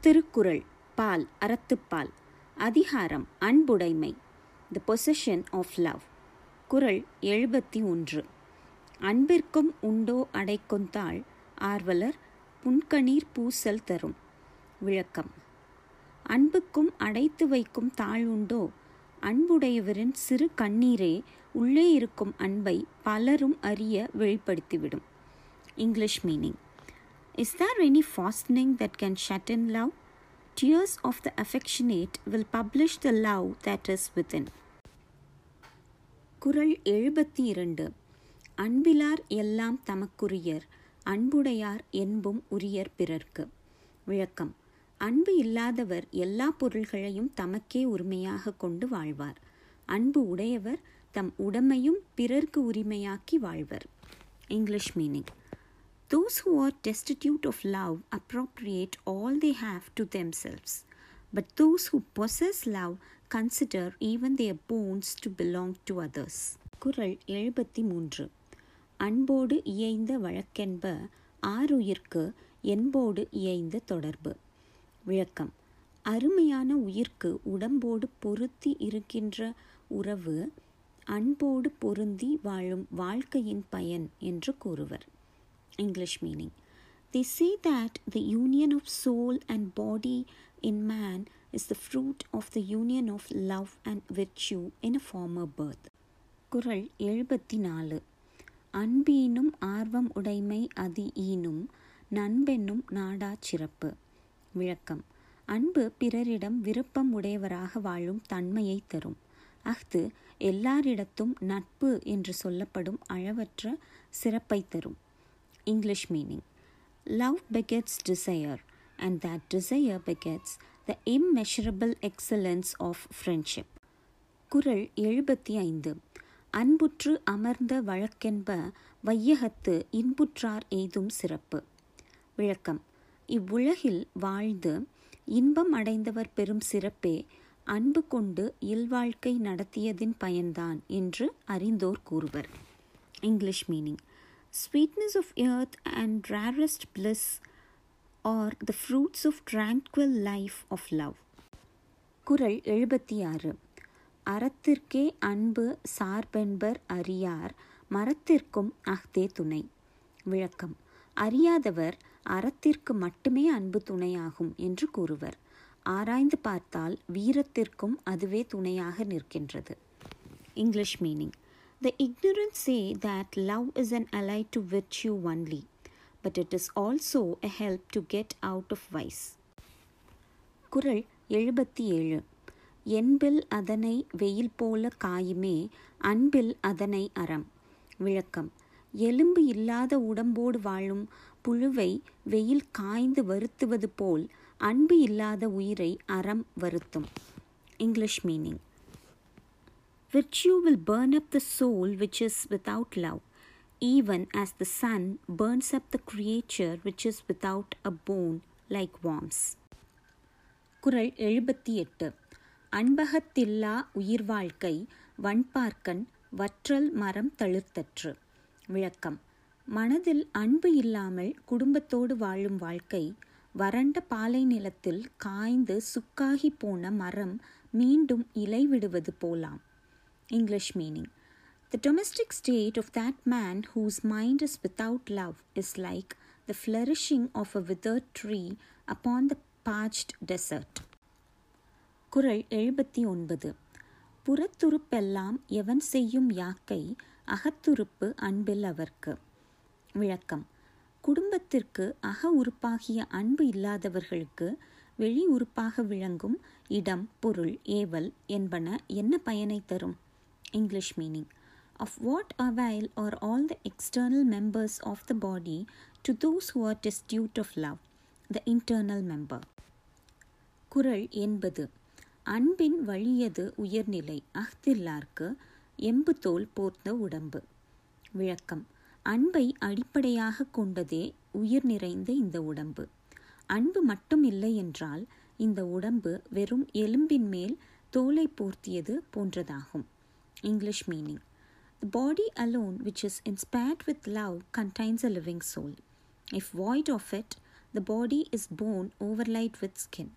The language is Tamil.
திருக்குறள் பால் அறத்துப்பால் அதிகாரம் அன்புடைமை த பொசஷன் ஆஃப் லவ் குறள் எழுபத்தி ஒன்று. அன்பிற்கும் உண்டோ அடைக்கொந்தாள் ஆர்வலர் புன்கணீர் பூசல் தரும். விளக்கம். அன்புக்கும் அடைத்து வைக்கும் தாழ் உண்டோ அன்புடையவரின் சிறு கண்ணீரே உள்ளே இருக்கும் அன்பை பலரும் அறிய வெளிப்படுத்திவிடும். English meaning. Is there any fastening that can shut in love Tears of the affectionate will publish the love that is within. குறள் எழுபத்தி இரண்டு அன்பிலார் எல்லாம் தமக்குரியர் அன்புடையார் என்பும் உரியர் பிறர்க்கு. விளக்கம். அன்பு இல்லாதவர் எல்லா பொருள்களையும் தமக்கே உரிமையாக கொண்டு வாழ்வார். அன்பு உடையவர் தம் உடமையும் பிறர்க்கு உரிமையாக்கி வாழ்வர். English meaning. Those who are destitute of love appropriate all they have to themselves, but those who possess love consider even their bones to belong to others. குறள் எழுபத்தி மூன்று அன்போடு இயைந்த வழக்கென்ப ஆறுயிர்க்கு என்போடு இயைந்த தொடர்பு விளக்கம் அருமையான உயிர்க்கு உடம்போடு பொருத்தி இருக்கின்ற உறவு அன்போடு பொருந்தி வாழும் வாழ்க்கையின் பயன் என்று கூறுவர் English meaning. They say that the union of soul and body in man is the fruit of the union of love and virtue in a former birth. குறள் எழுபத்தி நாலு அன்பீனும் ஆர்வம் உடைமை அதி ஈனும் நண்பென்னும் நாடா சிறப்பு. விளக்கம். அன்பு பிறரிடம் விருப்பம் உடையவராக வாழும் தன்மையை தரும். அஃது எல்லாரிடத்தும் நட்பு என்று சொல்லப்படும் அளவற்ற சிறப்பை தரும். English meaning. Love begets desire, and that desire begets the immeasurable excellence of friendship. குரல் எழுபத்தி ஐந்து அன்புற்று அமர்ந்த வழக்கென்ப வையகத்து இன்புற்றார் எய்தும் சிறப்பு. விளக்கம். இவ்வுலகில் வாழ்ந்து இன்பம் அடைந்தவர் பெறும் சிறப்பே அன்பு கொண்டு இல்வாழ்க்கை நடத்தியதின் பயன்தான் என்று அறிந்தோர் கூறுவர். English meaning sweetness of earth and rarest bliss are the fruits of tranquil life of love. குரல் எழுபத்தி ஆறு அறத்திற்கே அன்பு சார்பென்பர் அறியார் மரத்திற்கும் அஃதே துணை. விளக்கம். அறியாதவர் அறத்திற்கு மட்டுமே அன்பு துணையாகும் என்று கூறுவர். ஆராய்ந்து பார்த்தால் வீரத்திற்கும் அதுவே துணையாக நிற்கின்றது. English meaning. The ignorant say that love is an ally to virtue only, but it is also a help to get out of vice. குரல் எழுபத்தி ஏழு என்பில் அதனை வெயில் போல காயுமே அன்பில் அதனை அறம். விளக்கம். எலும்பு இல்லாத உடம்போடு வாழும் புழுவை வெயில் காய்ந்து வருத்துவது போல் அன்பு இல்லாத உயிரை அறம் வருத்தும். English meaning. Virtue will burn up the soul which is without love, even as the sun burns up the creature which is without a bone, like worms. குரல் எழுபத்தி எட்டு அன்பகத்தில்லா உயிர் வாழ்க்கை வண்பார்க்கன் வற்றல் மரம் தளிர்த்தற்று. விளக்கம். மனதில் அன்பு இல்லாமல் குடும்பத்தோடு வாழும் வாழ்க்கை வறண்ட பாலை நிலத்தில் காய்ந்து சுக்காகி போன மரம் மீண்டும் இலை விடுவது போலாம். English meaning. The domestic state of that man whose mind is without love is like the flourishing of a withered tree upon the parched desert. குரல் எழுபத்தி ஒன்பது புறத்துருப்பெல்லாம் எவன் செய்யும் யாக்கை அகத்துருப்பு அன்பில் அவர்க்கு விளக்கம் குடும்பத்திற்கு அக உறுப்பாகிய அன்பு இல்லாதவர்களுக்கு வெளி உறுப்பாக விளங்கும் இடம் பொருள் ஏவல் என்பன என்ன பயனை தரும் English meaning. Of what avail are all the external members of the body to those who are destitute of love, the internal member? குரல் என்பது. அன்பின் வழியது உயர்நிலை அஃதில்லார்க்கு எம்பு தோல் போர்த்த உடம்பு. விளக்கம். அன்பை அடிப்படையாக கொண்டதே உயிர் நிறைந்த இந்த உடம்பு. அன்பு மட்டும் இல்லை என்றால் இந்த உடம்பு வெறும் எலும்பின் மேல் தோலை போர்த்தியது போன்றதாகும். English meaning. The body alone, which is inspired with love, contains a living soul. If void of it, The body is bone overlaid with skin.